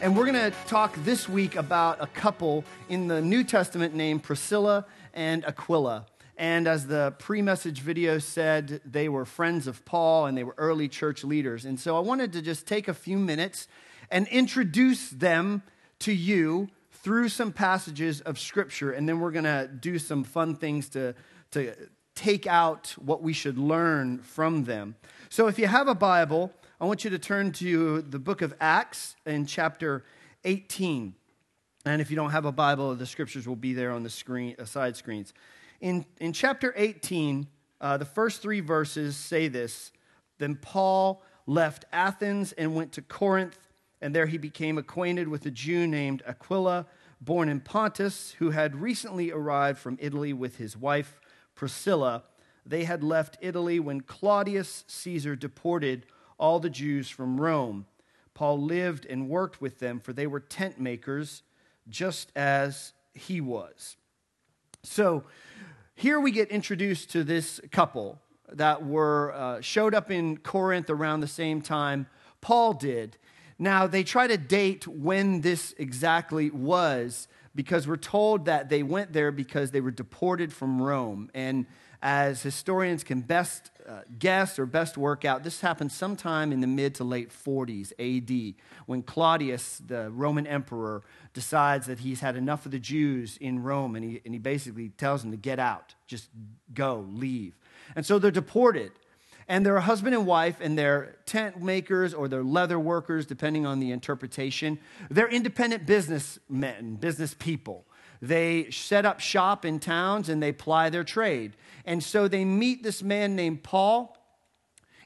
And we're going to talk this week about a couple in the New Testament named Priscilla and Aquila. And as the pre message video said, they were friends of Paul and they were early church leaders. And so I wanted to just take a few minutes and introduce them to you through some passages of Scripture. And then we're going to do some fun things to, to take out what we should learn from them. So if you have a Bible, I want you to turn to the book of Acts in chapter 18. And if you don't have a Bible, the scriptures will be there on the screen, uh, side screens. In, in chapter 18, uh, the first three verses say this Then Paul left Athens and went to Corinth, and there he became acquainted with a Jew named Aquila, born in Pontus, who had recently arrived from Italy with his wife Priscilla. They had left Italy when Claudius Caesar deported all the Jews from Rome. Paul lived and worked with them, for they were tent makers, just as he was. So here we get introduced to this couple that were uh, showed up in Corinth around the same time Paul did. Now they try to date when this exactly was because we're told that they went there because they were deported from Rome and as historians can best uh, guess or best work out, this happened sometime in the mid to late 40s AD when Claudius, the Roman emperor, decides that he's had enough of the Jews in Rome and he, and he basically tells them to get out, just go, leave. And so they're deported. And they're a husband and wife, and they're tent makers or they're leather workers, depending on the interpretation. They're independent businessmen, business people. They set up shop in towns and they ply their trade. And so they meet this man named Paul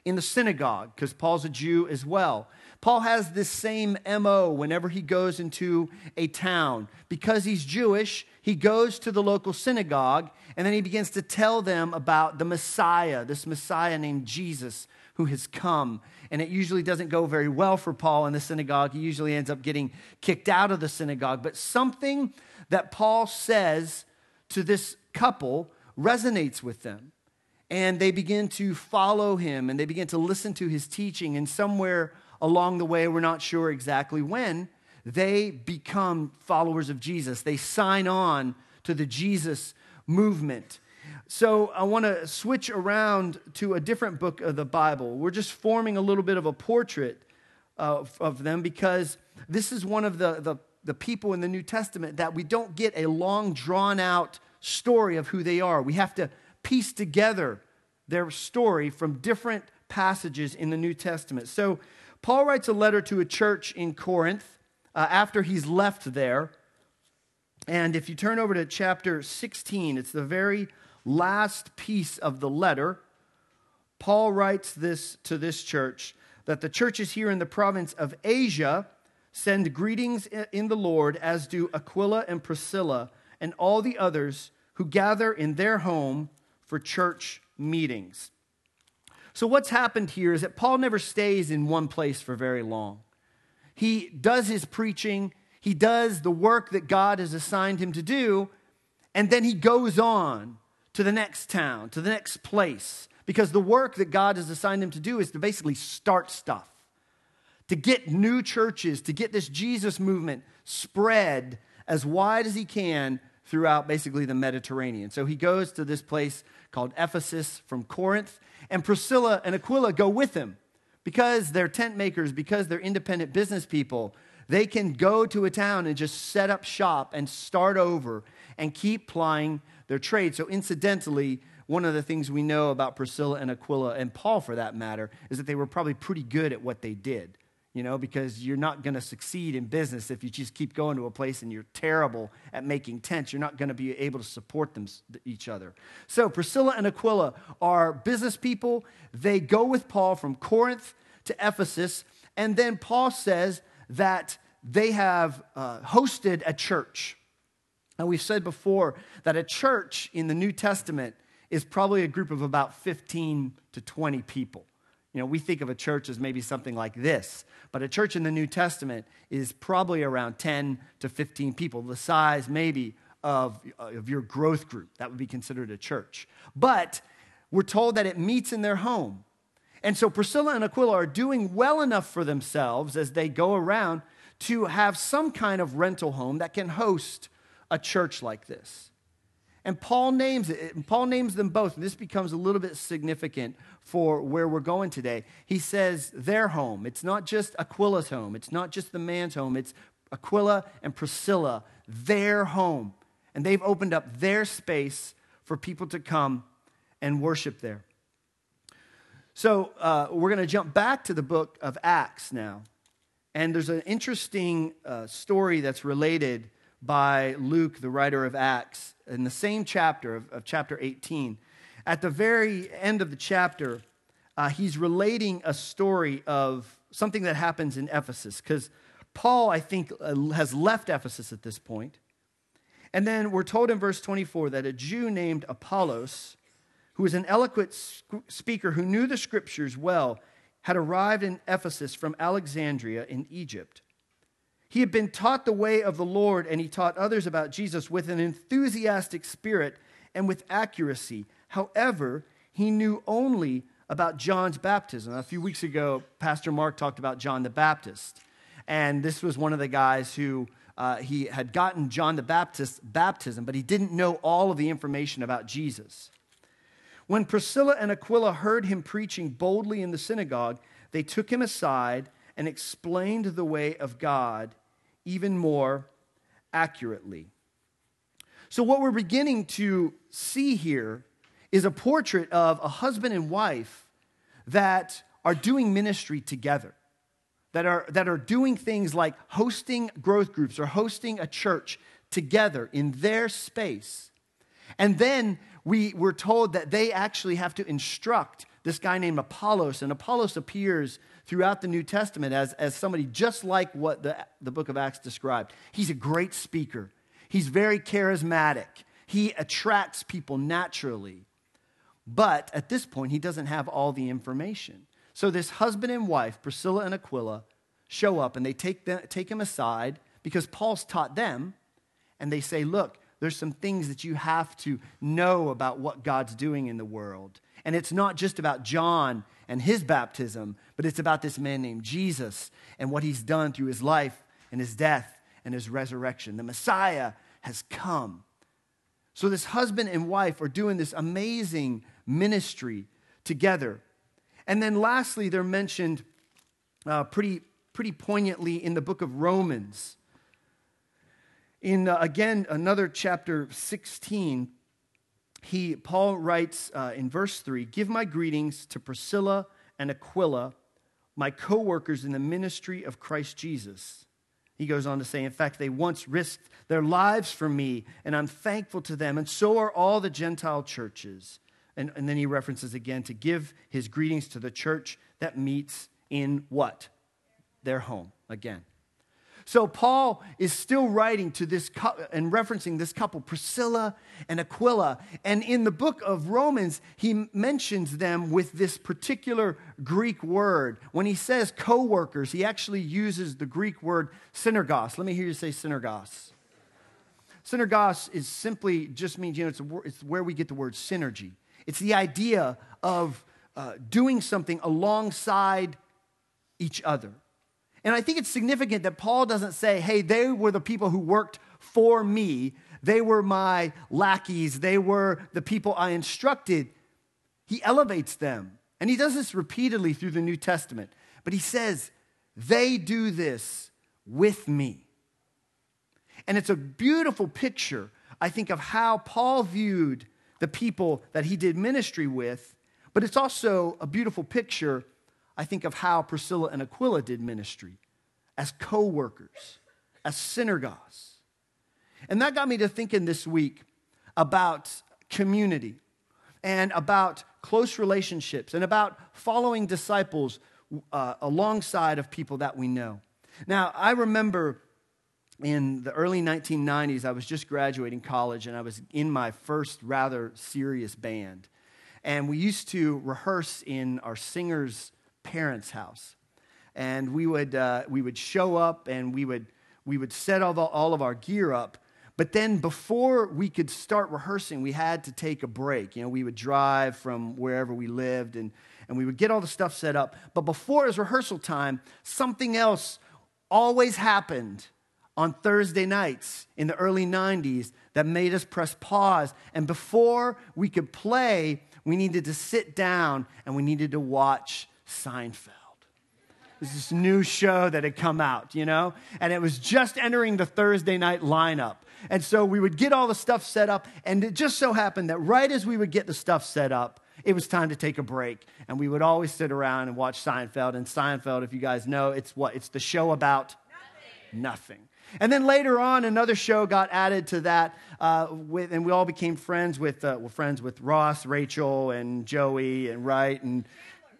in the synagogue because Paul's a Jew as well. Paul has this same MO whenever he goes into a town. Because he's Jewish, he goes to the local synagogue and then he begins to tell them about the Messiah, this Messiah named Jesus who has come. And it usually doesn't go very well for Paul in the synagogue. He usually ends up getting kicked out of the synagogue. But something that Paul says to this couple resonates with them. And they begin to follow him and they begin to listen to his teaching. And somewhere along the way, we're not sure exactly when, they become followers of Jesus. They sign on to the Jesus movement. So I want to switch around to a different book of the Bible. We're just forming a little bit of a portrait of, of them because this is one of the, the, the people in the New Testament that we don't get a long, drawn out story of who they are. We have to piece together their story from different passages in the New Testament. So, Paul writes a letter to a church in Corinth uh, after he's left there. And if you turn over to chapter 16, it's the very last piece of the letter. Paul writes this to this church that the churches here in the province of Asia send greetings in the Lord, as do Aquila and Priscilla and all the others who gather in their home for church meetings. So, what's happened here is that Paul never stays in one place for very long. He does his preaching, he does the work that God has assigned him to do, and then he goes on to the next town, to the next place, because the work that God has assigned him to do is to basically start stuff, to get new churches, to get this Jesus movement spread as wide as he can throughout basically the Mediterranean. So he goes to this place called Ephesus from Corinth, and Priscilla and Aquila go with him because they're tent makers, because they're independent business people. They can go to a town and just set up shop and start over and keep plying their trade. So, incidentally, one of the things we know about Priscilla and Aquila, and Paul for that matter, is that they were probably pretty good at what they did you know, because you're not going to succeed in business if you just keep going to a place and you're terrible at making tents. You're not going to be able to support them each other. So Priscilla and Aquila are business people. They go with Paul from Corinth to Ephesus, and then Paul says that they have uh, hosted a church. And we've said before that a church in the New Testament is probably a group of about 15 to 20 people. You know, we think of a church as maybe something like this, but a church in the New Testament is probably around 10 to 15 people, the size maybe of, of your growth group. That would be considered a church. But we're told that it meets in their home. And so Priscilla and Aquila are doing well enough for themselves as they go around to have some kind of rental home that can host a church like this. And Paul names it. Paul names them both. And this becomes a little bit significant for where we're going today. He says their home. It's not just Aquila's home. It's not just the man's home. It's Aquila and Priscilla, their home. And they've opened up their space for people to come and worship there. So uh, we're going to jump back to the book of Acts now. And there's an interesting uh, story that's related by Luke, the writer of Acts, in the same chapter of, of chapter 18. At the very end of the chapter, uh, he's relating a story of something that happens in Ephesus, because Paul, I think, uh, has left Ephesus at this point. And then we're told in verse 24 that a Jew named Apollos who was an eloquent speaker who knew the scriptures well, had arrived in Ephesus from Alexandria in Egypt. He had been taught the way of the Lord, and he taught others about Jesus with an enthusiastic spirit and with accuracy. However, he knew only about John's baptism. A few weeks ago, Pastor Mark talked about John the Baptist. And this was one of the guys who uh, he had gotten John the Baptist's baptism, but he didn't know all of the information about Jesus. When Priscilla and Aquila heard him preaching boldly in the synagogue, they took him aside and explained the way of God even more accurately. So, what we're beginning to see here is a portrait of a husband and wife that are doing ministry together, that are, that are doing things like hosting growth groups or hosting a church together in their space. And then we were told that they actually have to instruct this guy named Apollos. And Apollos appears throughout the New Testament as, as somebody just like what the, the book of Acts described. He's a great speaker, he's very charismatic, he attracts people naturally. But at this point, he doesn't have all the information. So, this husband and wife, Priscilla and Aquila, show up and they take, them, take him aside because Paul's taught them. And they say, Look, there's some things that you have to know about what God's doing in the world. And it's not just about John and his baptism, but it's about this man named Jesus and what he's done through his life and his death and his resurrection. The Messiah has come. So, this husband and wife are doing this amazing ministry together. And then, lastly, they're mentioned uh, pretty, pretty poignantly in the book of Romans. In uh, again another chapter 16, he Paul writes uh, in verse 3, "Give my greetings to Priscilla and Aquila, my co-workers in the ministry of Christ Jesus." He goes on to say, in fact, they once risked their lives for me, and I'm thankful to them, and so are all the Gentile churches. And, and then he references again to give his greetings to the church that meets in what? Their home again. So Paul is still writing to this and referencing this couple, Priscilla and Aquila. And in the book of Romans, he mentions them with this particular Greek word. When he says co workers, he actually uses the Greek word synergos. Let me hear you say synergos. Synergos is simply just means, you know, it's, a, it's where we get the word synergy. It's the idea of uh, doing something alongside each other. And I think it's significant that Paul doesn't say, hey, they were the people who worked for me. They were my lackeys. They were the people I instructed. He elevates them. And he does this repeatedly through the New Testament. But he says, they do this with me. And it's a beautiful picture, I think, of how Paul viewed the people that he did ministry with. But it's also a beautiful picture I think of how Priscilla and Aquila did ministry as co workers, as synergos. And that got me to thinking this week about community and about close relationships and about following disciples uh, alongside of people that we know. Now, I remember in the early 1990s, I was just graduating college and I was in my first rather serious band. And we used to rehearse in our singer's parents' house. And we would, uh, we would show up and we would, we would set all, all of our gear up. But then before we could start rehearsing, we had to take a break. You know, we would drive from wherever we lived and, and we would get all the stuff set up. But before it was rehearsal time, something else always happened on Thursday nights in the early 90s that made us press pause. And before we could play, we needed to sit down and we needed to watch Seinfeld. This new show that had come out, you know? And it was just entering the Thursday night lineup. And so we would get all the stuff set up, and it just so happened that right as we would get the stuff set up, it was time to take a break. And we would always sit around and watch Seinfeld. And Seinfeld, if you guys know, it's what? It's the show about nothing. nothing. And then later on, another show got added to that, uh, with, and we all became friends with, uh, we're friends with Ross, Rachel, and Joey, and Wright, and,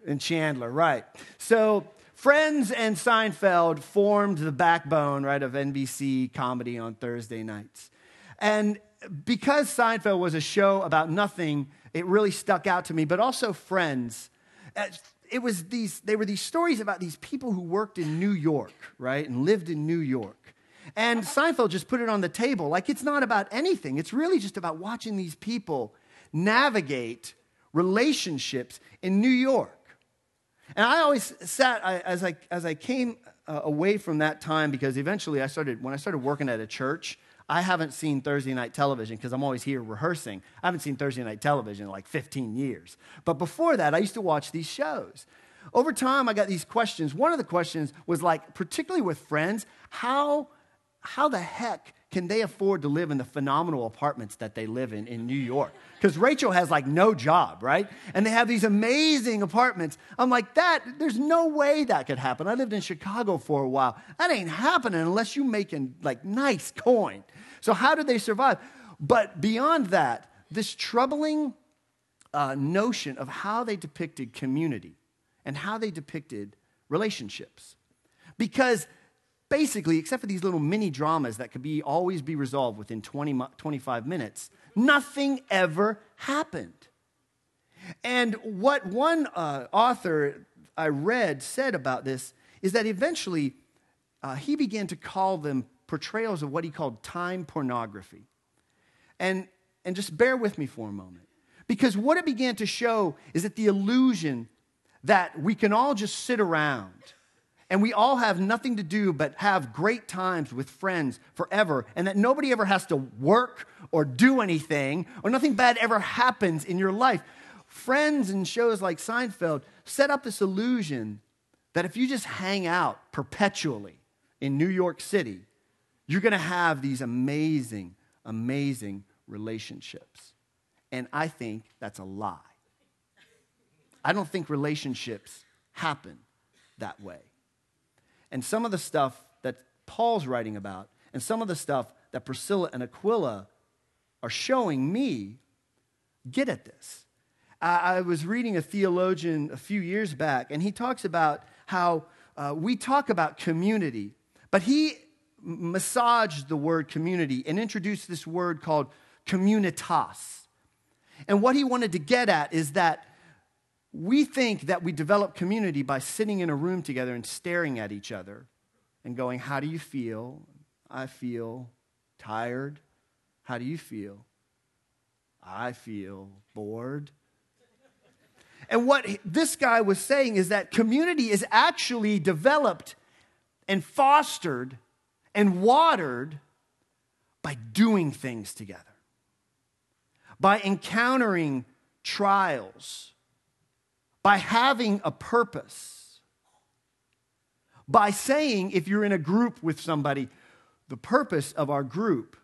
and Chandler, right. So Friends and Seinfeld formed the backbone, right, of NBC comedy on Thursday nights. And because Seinfeld was a show about nothing, it really stuck out to me, but also Friends. Uh, it was these, they were these stories about these people who worked in New York, right, and lived in New York. And Seinfeld just put it on the table. Like it's not about anything, it's really just about watching these people navigate relationships in New York. And I always sat, I, as, I, as I came uh, away from that time, because eventually I started, when I started working at a church, I haven't seen Thursday night television because I'm always here rehearsing. I haven't seen Thursday night television in like 15 years. But before that, I used to watch these shows. Over time, I got these questions. One of the questions was like, particularly with friends, how, how the heck can they afford to live in the phenomenal apartments that they live in in New York? Because Rachel has like no job, right? And they have these amazing apartments. I'm like, that, there's no way that could happen. I lived in Chicago for a while. That ain't happening unless you're making like nice coin. So how did they survive? But beyond that, this troubling uh, notion of how they depicted community and how they depicted relationships. Because basically, except for these little mini dramas that could be always be resolved within 20, 25 minutes, nothing ever happened. And what one uh, author I read said about this is that eventually uh, he began to call them portrayals of what he called time pornography. And, and just bear with me for a moment. Because what it began to show is that the illusion that we can all just sit around and we all have nothing to do but have great times with friends forever, and that nobody ever has to work or do anything, or nothing bad ever happens in your life. Friends and shows like Seinfeld set up this illusion that if you just hang out perpetually in New York City, you're going to have these amazing, amazing relationships. And I think that's a lie. I don't think relationships happen that way. And some of the stuff that Paul's writing about, and some of the stuff that Priscilla and Aquila are showing me get at this. I, I was reading a theologian a few years back, and he talks about how uh, we talk about community, but he massaged the word community and introduced this word called communitas. And what he wanted to get at is that we think that we develop community by sitting in a room together and staring at each other and going, How do you feel? I feel tired. How do you feel? I feel bored. And what this guy was saying is that community is actually developed and fostered and watered by doing things together, by encountering trials by having a purpose, by saying, if you're in a group with somebody, the purpose of our group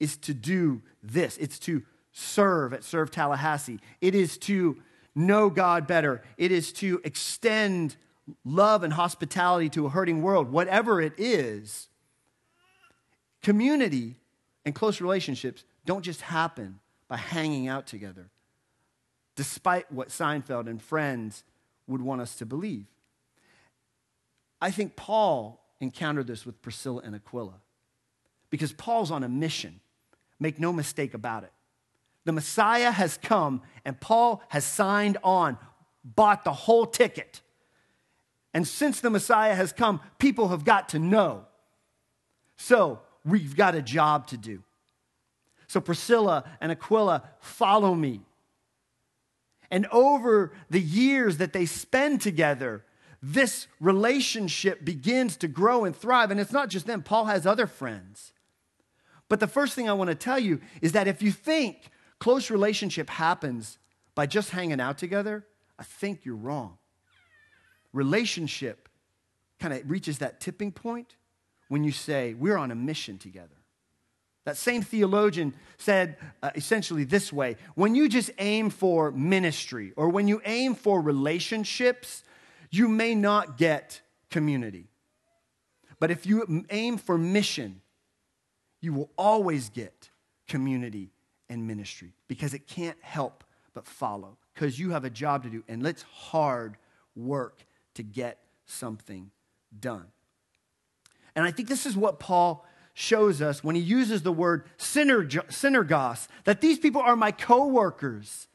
is to do this. It's to serve at Serve Tallahassee. It is to know God better. It is to extend love and hospitality to a hurting world. Whatever it is, community and close relationships don't just happen by hanging out together despite what Seinfeld and friends would want us to believe. I think Paul encountered this with Priscilla and Aquila because Paul's on a mission. Make no mistake about it. The Messiah has come, and Paul has signed on, bought the whole ticket. And since the Messiah has come, people have got to know. So we've got a job to do. So Priscilla and Aquila, follow me. And over the years that they spend together, this relationship begins to grow and thrive. And it's not just them, Paul has other friends. But the first thing I want to tell you is that if you think close relationship happens by just hanging out together, I think you're wrong. Relationship kind of reaches that tipping point when you say, We're on a mission together. That same theologian said uh, essentially this way when you just aim for ministry or when you aim for relationships, you may not get community. But if you aim for mission, you will always get community and ministry because it can't help but follow because you have a job to do and it's hard work to get something done. And I think this is what Paul shows us when he uses the word synergos, that these people are my co-workers.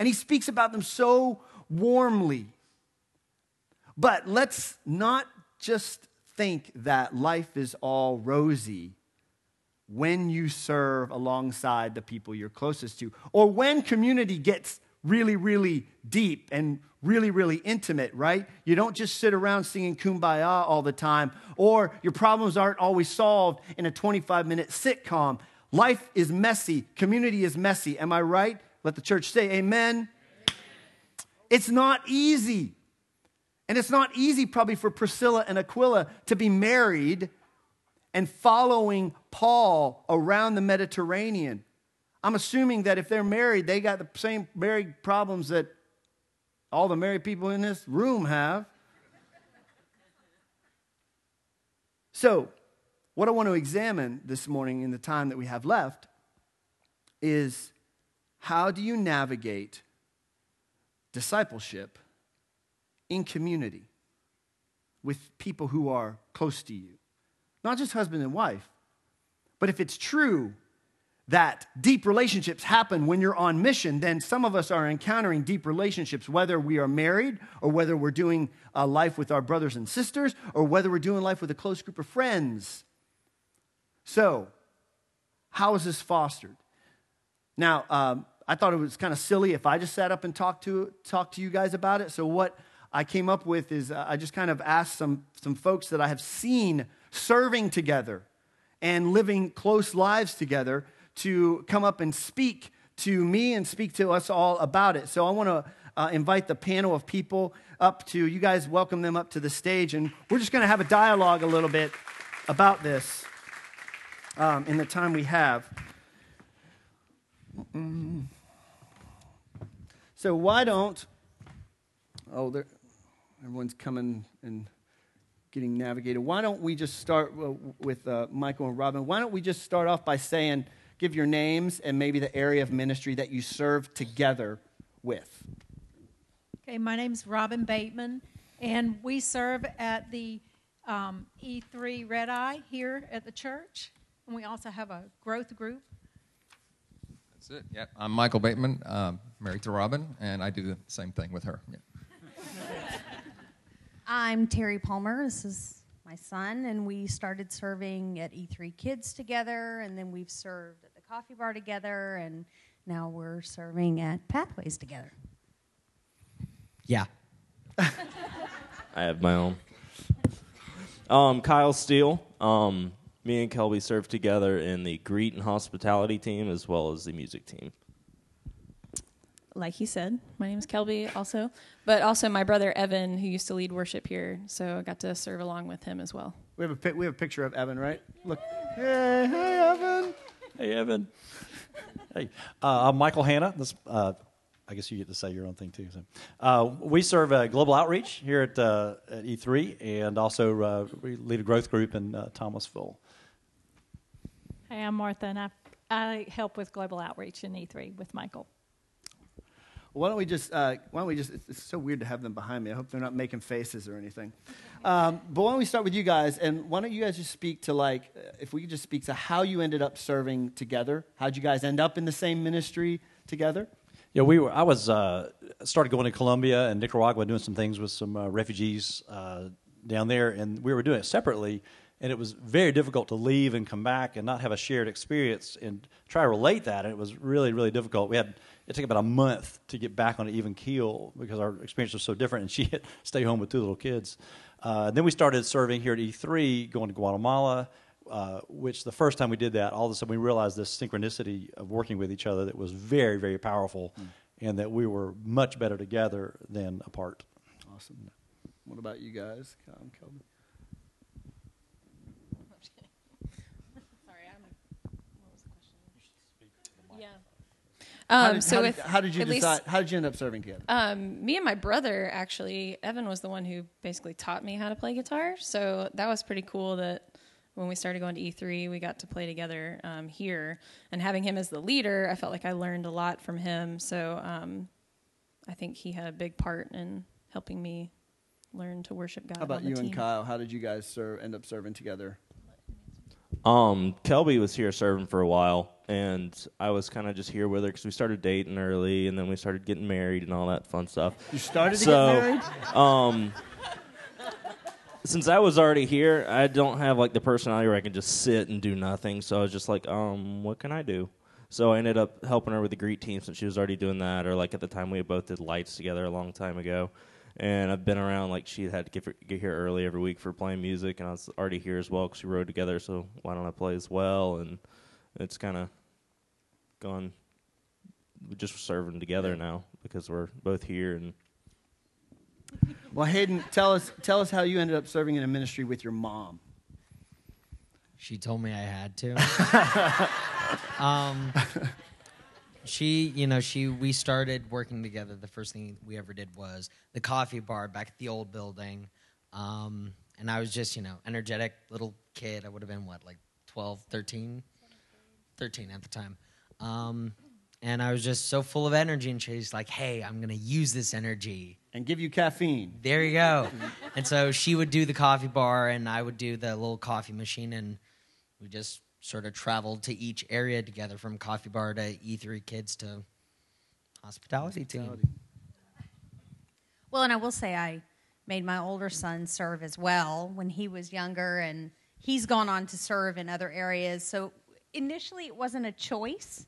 And he speaks about them so warmly. But let's not just think that life is all rosy when you serve alongside the people you're closest to, or when community gets really, really deep and really, really intimate, right? You don't just sit around singing kumbaya all the time, or your problems aren't always solved in a 25 minute sitcom. Life is messy, community is messy. Am I right? Let the church say amen. amen. It's not easy. And it's not easy, probably, for Priscilla and Aquila to be married and following Paul around the Mediterranean. I'm assuming that if they're married, they got the same married problems that all the married people in this room have. So, what I want to examine this morning in the time that we have left is how do you navigate discipleship in community with people who are close to you? Not just husband and wife, but if it's true that deep relationships happen when you're on mission, then some of us are encountering deep relationships, whether we are married or whether we're doing uh, life with our brothers and sisters or whether we're doing life with a close group of friends. So, how is this fostered? Now, um, I thought it was kind of silly if I just sat up and talked to, talked to you guys about it. So, what I came up with is uh, I just kind of asked some, some folks that I have seen serving together and living close lives together to come up and speak to me and speak to us all about it. So I want to uh, invite the panel of people up to, you guys welcome them up to the stage, and we're just going to have a dialogue a little bit about this um, in the time we have. So why don't, oh, there, everyone's coming and getting navigated. Why don't we just start uh, with uh, Michael and Robin? Why don't we just start off by saying, give your names and maybe the area of ministry that you serve together with. Okay, my name's Robin Bateman, and we serve at the um, E3 Red Eye here at the church, and we also have a growth group. That's it. Yep. I'm Michael Bateman, um, married to Robin, and I do the same thing with her. I'm Terry Palmer. This is my son, and we started serving at E3 Kids together, and then we've served at the coffee bar together, and now we're serving at Pathways together. Yeah. I have my own. Um, Kyle Steele. Um, me and Kelby served together in the greet and hospitality team as well as the music team like he said, my name is Kelby also, but also my brother Evan, who used to lead worship here. So I got to serve along with him as well. We have a, we have a picture of Evan, right? Look. Hey, hey, Evan. Hey, Evan. hey, uh, I'm Michael Hanna. This, uh, I guess you get to say your own thing too. So, uh, we serve global outreach here at, uh, at, E3, and also uh, we lead a growth group in uh, Thomasville. Hey, I'm Martha, and I, I help with global outreach in E3 with Michael why don't we just, uh, why don't we just, it's, so weird to have them behind me. I hope they're not making faces or anything. Um, but why don't we start with you guys, and why don't you guys just speak to, like, if we could just speak to how you ended up serving together. How'd you guys end up in the same ministry together? Yeah, we were, I was, uh, started going to Colombia and Nicaragua doing some things with some uh, refugees uh, down there, and we were doing it separately and it was very difficult to leave and come back and not have a shared experience and try to relate that. And it was really, really difficult. We had it took about a month to get back on an even keel because our experience was so different, and she had to stay home with two little kids. Uh, then we started serving here at E3, going to Guatemala, uh, which the first time we did that, all of a sudden we realized this synchronicity of working with each other that was very, very powerful, and that we were much better together than apart. Awesome. What about you guys, Kyle and Kelby? Sorry, I'm. What was the question? Yeah. How Um, did, so how, with did, how did you at least- decide? how did you end up serving together? Um, me and my brother actually, Evan was the one who basically taught me how to play guitar. So that was pretty cool that when we started going to E3, we got to play together um, here. And having him as the leader, I felt like I learned a lot from him. So um, I think he had a big part in helping me learn to worship God. How about you team. and Kyle? How did you guys serve, end up serving together? Um, Kelby was here serving for a while, and I was kind of just here with her because we started dating early, and then we started getting married and all that fun stuff. You started to get married. um, since I was already here, I don't have like the personality where I can just sit and do nothing. So I was just like, um, what can I do? So I ended up helping her with the greet team since she was already doing that, or like at the time we both did lights together a long time ago. And I've been around like she had to get, get here early every week for playing music, and I was already here as well because we rode together. So why don't I play as well? And it's kind of gone. We're just serving together now because we're both here and Well, Hayden, tell us tell us how you ended up serving in a ministry with your mom. She told me I had to. um, she, you know, she we started working together. The first thing we ever did was the coffee bar back at the old building. Um, and I was just, you know, energetic little kid. I would have been what, like 12, 13? 13 at the time. Um, and I was just so full of energy and she's like, "Hey, I'm going to use this energy and give you caffeine." There you go. and so she would do the coffee bar and I would do the little coffee machine and we just sort of traveled to each area together from coffee bar to E3 kids to hospitality team. Well, and I will say I made my older son serve as well when he was younger, and he's gone on to serve in other areas. So initially, it wasn't a choice,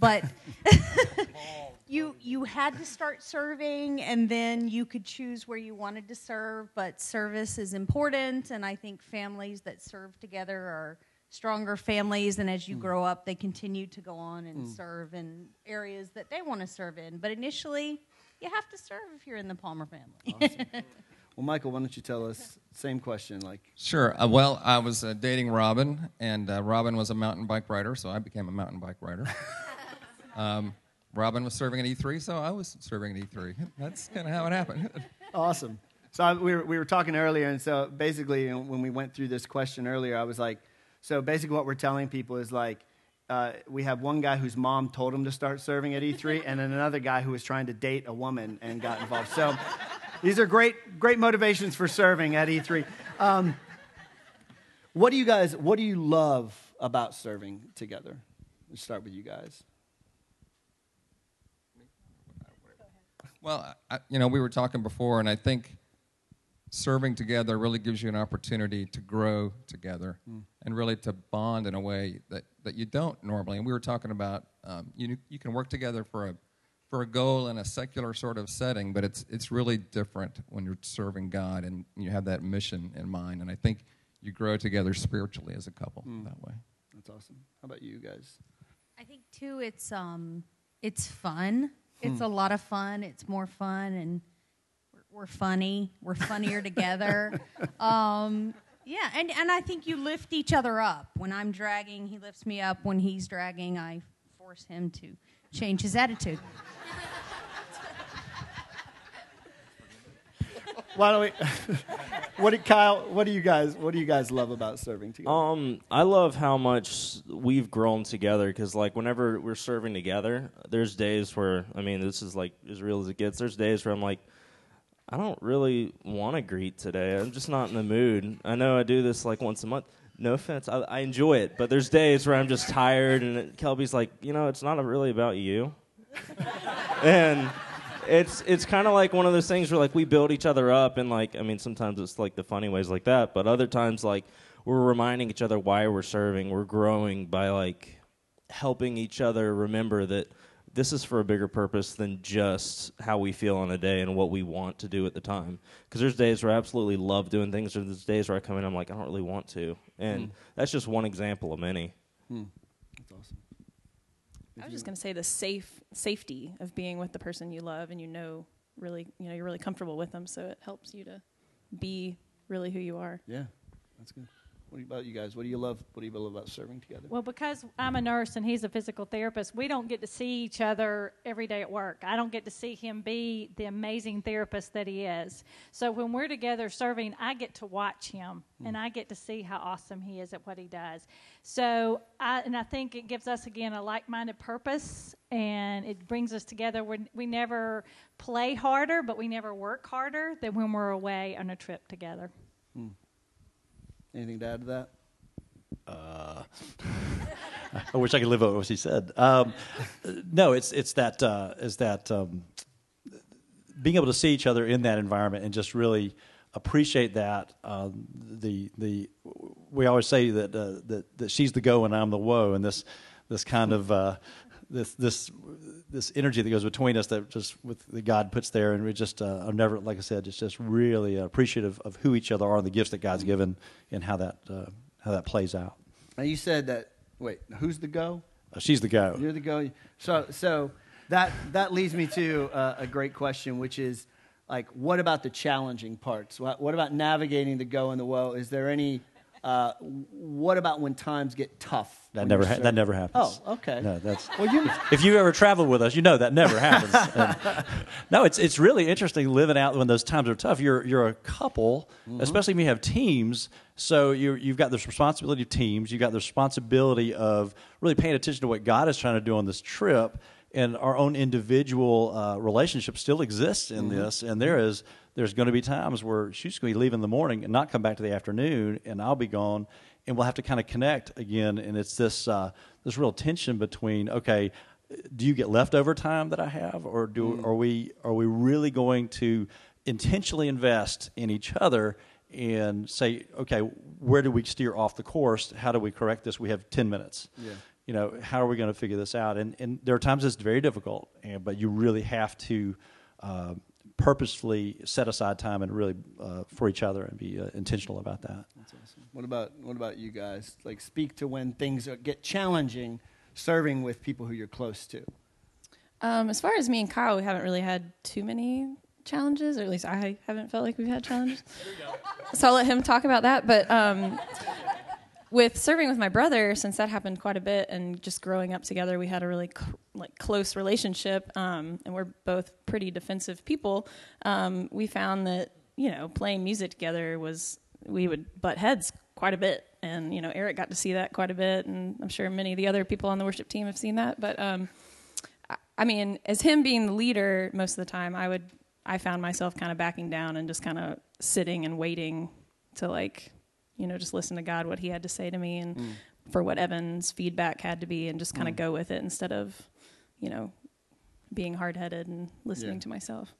but you you had to start serving, and then you could choose where you wanted to serve. But service is important, and I think families that serve together are stronger families and as you grow up they continue to go on and Mm. serve in areas that they want to serve in but initially you have to serve if you're in the Palmer family. Well, Michael, why don't you tell us same question? Like, Sure. Uh, well, I was uh, dating Robin, and uh, Robin was a mountain bike rider, so I became a mountain bike rider. um, Robin was serving at E3, so I was serving at E3. That's kind of how it happened. awesome. So I, we, were, we were talking earlier, and so basically, you know, when we went through this question earlier, I was like, so basically, what we're telling people is like, uh, we have one guy whose mom told him to start serving at E3, and then another guy who was trying to date a woman and got involved. So these are great, great motivations for serving at E3. Um, what do you guys? What do you love about serving together? Let's start with you guys. Well, I, you know, we were talking before, and I think serving together really gives you an opportunity to grow together Mm. and really to bond in a way that, that you don't normally. And we were talking about um, you you can work together for a for a goal in a secular sort of setting, but it's it's really different when you're serving God and you have that mission in mind. And I think you grow together spiritually as a couple Mm. that way. That's awesome. How about you guys? I think too it's um it's fun. It's Hmm. a lot of fun. It's more fun and we're, we're funny. We're funnier together. Um yeah, and, and I think you lift each other up. When I'm dragging, he lifts me up. When he's dragging, I force him to change his attitude. Why don't we? what do Kyle? What do you guys? What do you guys love about serving together? Um, I love how much we've grown together because, like, whenever we're serving together, there's days where I mean, this is like as real as it gets. There's days where I'm like, I don't really want to greet today. I'm just not in the mood. I know I do this like once a month. No offense, I, I enjoy it, but there's days where I'm just tired, and it, Kelby's like, you know, it's not really about you, and it's it's kind of like one of those things where like we build each other up and like I mean sometimes it's like the funny ways like that, but other times like we're reminding each other why we're serving. We're growing by like helping each other remember that this is for a bigger purpose than just how we feel on a day and what we want to do at the time. Because there's days where I absolutely love doing things, and there's days where I come in, I'm like, I don't really want to, and Mm. that's just one example of many. That's awesome. I was just going to say the safe safety of being with the person you love and you know really you know you're really comfortable with them, so it helps you to be really who you are. Yeah, that's good. What about you guys? What do you love? What do you love about serving together? Well, because I'm a nurse and he's a physical therapist, we don't get to see each other every day at work. I don't get to see him be the amazing therapist that he is. So when we're together serving, I get to watch him hmm. and I get to see how awesome he is at what he does. So I and I think it gives us again a like-minded purpose and it brings us together. we we never play harder, but we never work harder than when we're away on a trip together. Anything to add to that? I wish I could live up what she said. Um, no, it's it's that uh, is that um, being able to see each other in that environment and just really appreciate that. Um, the the we always say that, uh, that that she's the go and I'm the whoa, and this this kind of uh, this this this energy that goes between us that just with that God puts there, and we just uh, I'm never like I said, just just really appreciative of who each other are and the gifts that God's given and how that uh, how that plays out. Now you said that. Wait, who's the go? Uh, she's the go. You're the go. So, so that that leads me to uh, a great question, which is like, what about the challenging parts? What, what about navigating the go and the whoa? Is there any? Uh, what about when times get tough? That never ha- that never happens. Oh, okay. No, that's Well, you. if you ever travel with us, you know that never happens. And- no, it's it's really interesting living out when those times are tough. You're you're a couple, Mm-hmm. especially when you have teams. So you you've got this responsibility of teams. You've got the responsibility of really paying attention to what God is trying to do on this trip, and our own individual uh, relationship still exists in Mm-hmm. this. And there is there's going to be times where she's going to be leaving in the morning and not come back to the afternoon, and I'll be gone, and we'll have to kind of connect again. And it's this uh, this real tension between okay, do you get leftover time that I have, or do are we are we really going to intentionally invest in each other and say, okay, where do we steer off the course? How do we correct this? We have ten minutes. Yeah. You know, how are we going to figure this out? And and there are times it's very difficult, and, but you really have to. Uh, purposefully set aside time and really uh, for each other and be uh, intentional about that. That's awesome. What about what about you guys? Like, speak to when things are, get challenging, serving with people who you're close to. Um, as far as me and Kyle, we haven't really had too many challenges, or at least I haven't felt like we've had challenges. so I'll let him talk about that. But um, with serving with my brother, since that happened quite a bit, and just growing up together, we had a really cl- like close relationship, um, and we're both pretty defensive people. Um, we found that you know playing music together was we would butt heads quite a bit, and you know Eric got to see that quite a bit, and I'm sure many of the other people on the worship team have seen that, but. Um, I mean, as him being the leader most of the time, I would I found myself kind of backing down and just kind of sitting and waiting to like, you know, just listen to God what He had to say to me and for what Evan's feedback had to be, and just kind of go with it instead of, you know, being hard headed and listening Yeah. to myself.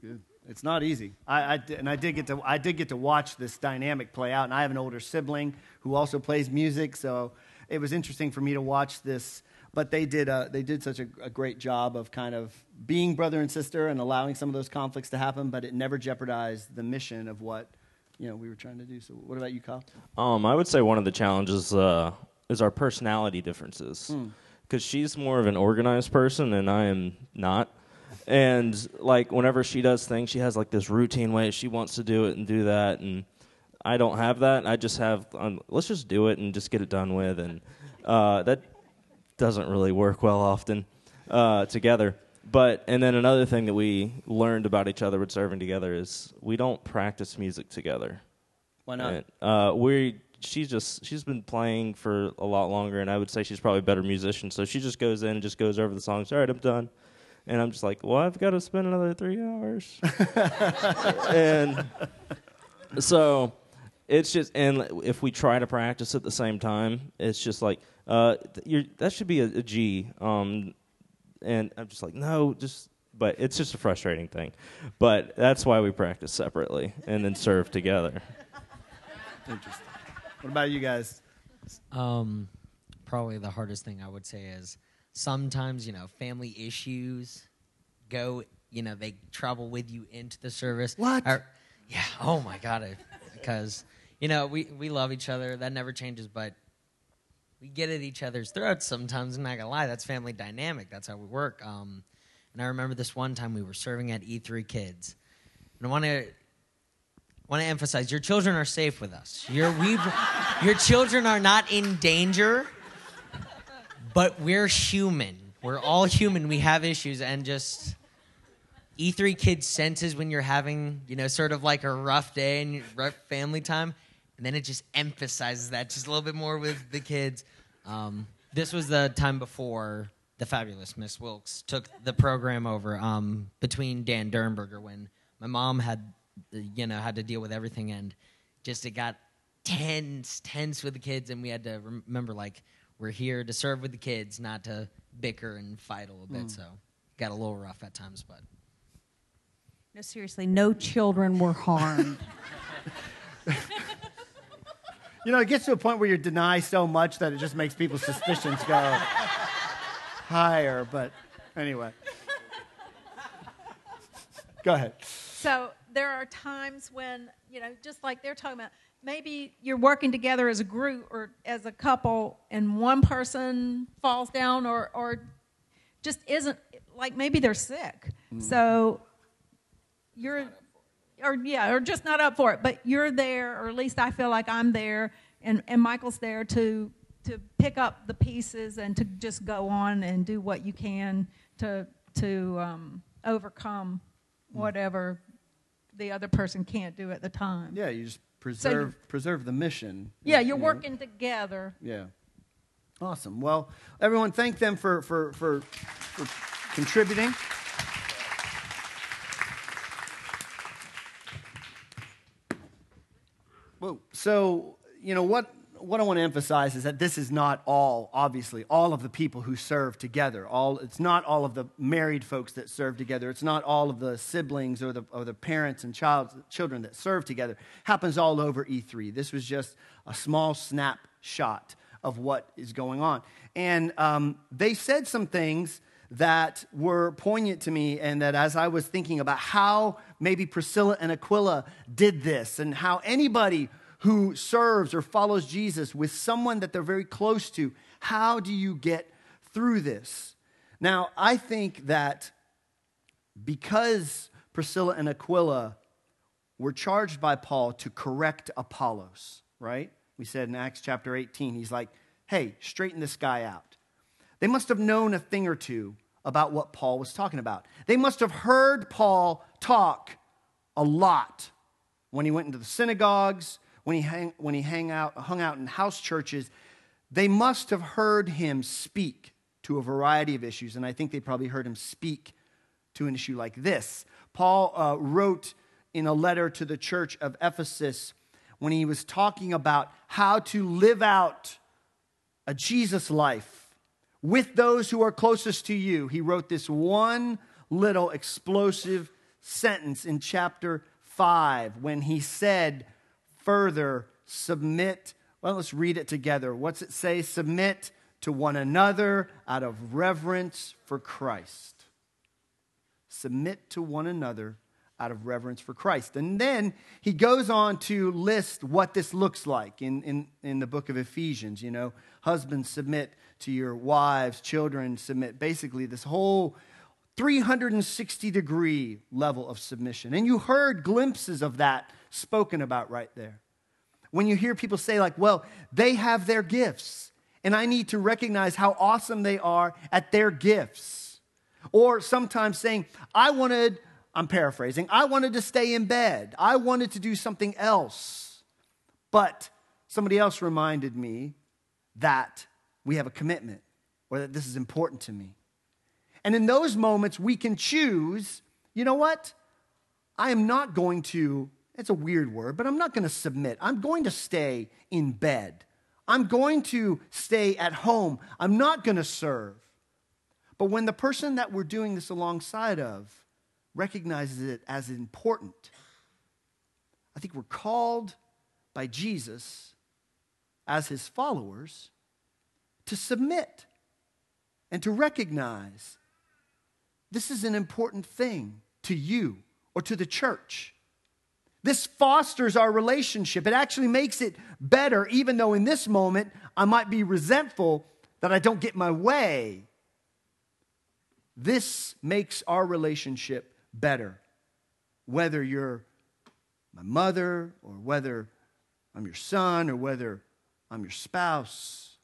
Good. It's not easy. I, I and I did get to I did get to watch this dynamic play out. And I have an older sibling who also plays music, so it was interesting for me to watch this. But they did uh, they did such a, a great job of kind of being brother and sister and allowing some of those conflicts to happen, but it never jeopardized the mission of what you know we were trying to do. So, what about you, Kyle? Um, I would say one of the challenges uh, is our personality differences. Because she's more of an organized person and I am not. And like whenever she does things, she has like this routine way she wants to do it and do that. And I don't have that. I just have um, let's just do it and just get it done with. And uh, that doesn't really work well often uh, together. But and then another thing that we learned about each other with serving together is we don't practice music together. Why not? And, uh, we she's just she's been playing for a lot longer, and I would say she's probably a better musician. So she just goes in and just goes over the songs. All right, I'm done. And I'm just like, well, I've got to spend another three hours. and so it's just, and if we try to practice at the same time, it's just like, uh, that should be a, a G. Um, and I'm just like, no, just. But it's just a frustrating thing. But that's why we practice separately and then serve together. Interesting. What about you guys? Um, probably the hardest thing I would say is sometimes you know family issues go you know they travel with you into the service What? Or- yeah oh my god because you know we we love each other that never changes but we get at each other's throats sometimes i'm not gonna lie that's family dynamic that's how we work um, and i remember this one time we were serving at e3 kids and i want to want to emphasize your children are safe with us your we your children are not in danger but we're human. We're all human. We have issues, and just E3 kids senses when you're having, you know, sort of like a rough day and rough family time, and then it just emphasizes that just a little bit more with the kids. Um, this was the time before the fabulous Miss Wilkes took the program over um, between Dan Dernberger when my mom had, you know, had to deal with everything, and just it got tense, tense with the kids, and we had to remember like we're here to serve with the kids, not to bicker and fight a little bit. So got a little rough at times, but No, seriously, no children were harmed. You know, it gets to a point where you deny so much that it just makes people's suspicions go higher. But anyway, go ahead. So there are times when, you know, just like they're talking about, maybe you're working together as a group or as a couple, and one person falls down or, or just isn't, like maybe they're sick. Mm. So you're, or yeah, or just not up for it, but you're there, or at least I feel like I'm there, and, and Michael's there to, to pick up the pieces and to just go on and do what you can to, to um, overcome whatever the other person can't do at the time. Yeah, you just preserve preserve the mission. Yeah, you you're know. working together. Yeah. Awesome. Well, everyone, thank them for for for, for contributing. Whoa. So, you know what what I want to emphasize is that this is not all, obviously, all of the people who serve together. All it's not all of the married folks that serve together. It's not all of the siblings or the or the parents and child children that serve together. happens all over E3. This was just a small snapshot of what is going on. And um, they said some things that were poignant to me, and that as I was thinking about how maybe Priscilla and Aquila did this, and how anybody who serves or follows Jesus with someone that they're very close to, how do you get through this? Now, I think that because Priscilla and Aquila were charged by Paul to correct Apollos, right? We said in Acts chapter 18, he's like, hey, straighten this guy out. They must have known a thing or two about what Paul was talking about. They must have heard Paul talk a lot when he went into the synagogues, when he, hang, when he hang out, hung out in house churches. They must have heard him speak to a variety of issues, and I think they probably heard him speak to an issue like this. Paul uh, wrote in a letter to the church of Ephesus when he was talking about how to live out a Jesus life with those who are closest to you. He wrote this one little explosive sentence in chapter 5 when he said, Further, submit. Well, let's read it together. What's it say? Submit to one another out of reverence for Christ. Submit to one another out of reverence for Christ. And then he goes on to list what this looks like in, in, in the book of Ephesians. You know, husbands submit to your wives, children submit. Basically, this whole 360 degree level of submission. And you heard glimpses of that spoken about right there. When you hear people say, like, well, they have their gifts, and I need to recognize how awesome they are at their gifts. Or sometimes saying, I wanted, I'm paraphrasing, I wanted to stay in bed, I wanted to do something else. But somebody else reminded me that we have a commitment or that this is important to me. And in those moments, we can choose, you know what? I am not going to, it's a weird word, but I'm not going to submit. I'm going to stay in bed. I'm going to stay at home. I'm not going to serve. But when the person that we're doing this alongside of recognizes it as important, I think we're called by Jesus as his followers to submit and to recognize this is an important thing to you or to the church. This fosters our relationship. It actually makes it better, even though in this moment I might be resentful that I don't get my way. This makes our relationship better, whether you're my mother or whether I'm your son or whether I'm your spouse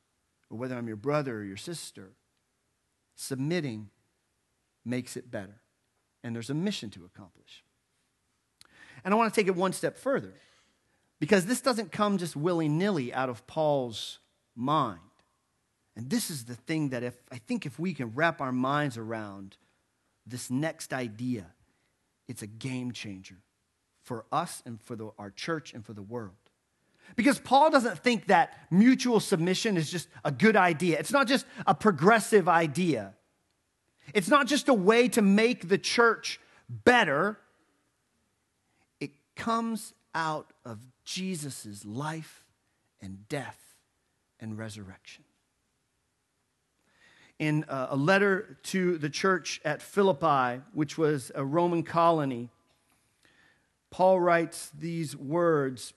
or whether I'm your brother or your sister. Submitting makes it better. And there's a mission to accomplish. And I want to take it one step further because this doesn't come just willy nilly out of Paul's mind. And this is the thing that if I think if we can wrap our minds around this next idea, it's a game changer for us and for the, our church and for the world. Because Paul doesn't think that mutual submission is just a good idea. It's not just a progressive idea. It's not just a way to make the church better. It comes out of Jesus' life and death and resurrection. In uh, a letter to the church at Philippi, which was a Roman colony, Paul writes these words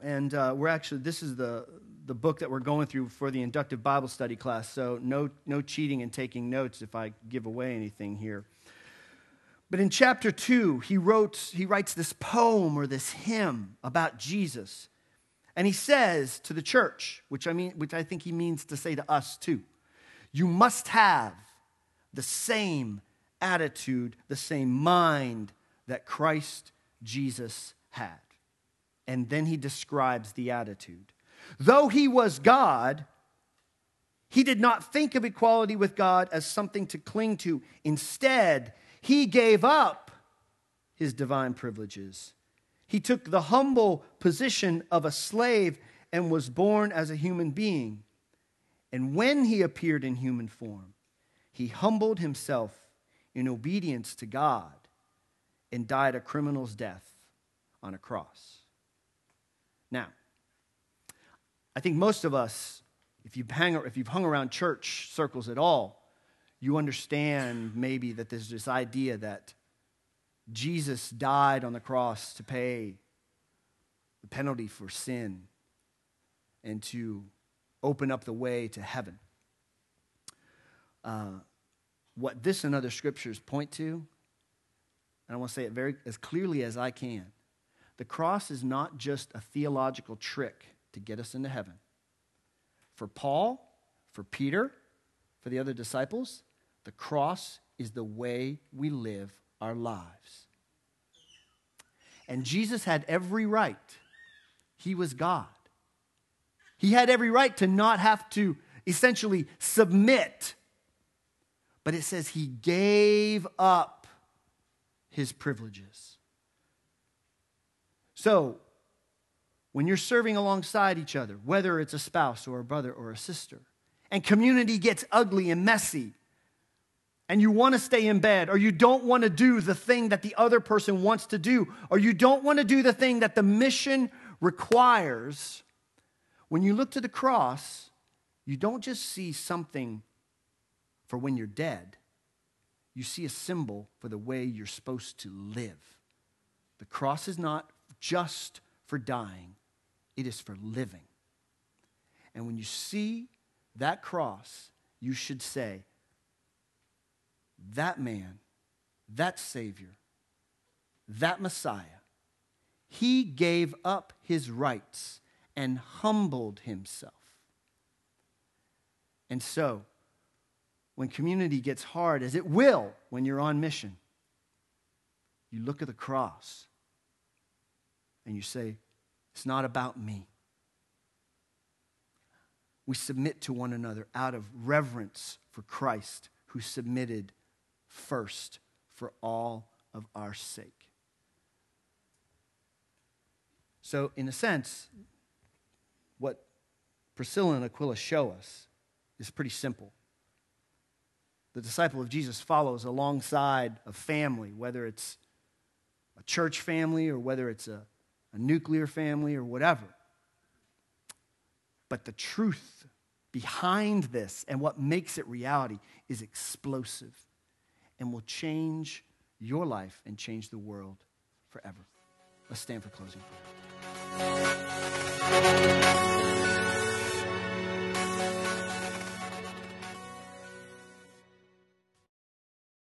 and uh, we're actually, this is the, the book that we're going through for the inductive Bible study class. So no, no cheating and taking notes if I give away anything here. But in chapter two, he, wrote, he writes this poem or this hymn about Jesus. And he says to the church, which I, mean, which I think he means to say to us too, you must have the same attitude, the same mind that Christ Jesus had. And then he describes the attitude. Though he was God, he did not think of equality with God as something to cling to. Instead, he gave up his divine privileges. He took the humble position of a slave and was born as a human being. And when he appeared in human form, he humbled himself in obedience to God and died a criminal's death on a cross. Now, I think most of us, if you've, hang, if you've hung around church circles at all, you understand maybe that there's this idea that Jesus died on the cross to pay the penalty for sin and to open up the way to heaven. Uh, what this and other scriptures point to, and I want to say it very as clearly as I can, the cross is not just a theological trick to get us into heaven. For Paul, for Peter, for the other disciples, the cross is the way we live our lives. And Jesus had every right. He was God. He had every right to not have to essentially submit. But it says he gave up his privileges. So, when you're serving alongside each other, whether it's a spouse or a brother or a sister, and community gets ugly and messy, and you want to stay in bed, or you don't want to do the thing that the other person wants to do, or you don't want to do the thing that the mission requires, when you look to the cross, you don't just see something for when you're dead, you see a symbol for the way you're supposed to live. The cross is not just for dying, it is for living. And when you see that cross, you should say, that man, that Savior, that Messiah, he gave up his rights and humbled himself. And so, when community gets hard, as it will when you're on mission, you look at the cross and you say, It's not about me. We submit to one another out of reverence for Christ, who submitted first for all of our sake. So, in a sense, what Priscilla and Aquila show us is pretty simple. The disciple of Jesus follows alongside a family, whether it's a church family or whether it's a a nuclear family or whatever. But the truth behind this and what makes it reality is explosive and will change your life and change the world forever. Let's stand for closing prayer. Thank you.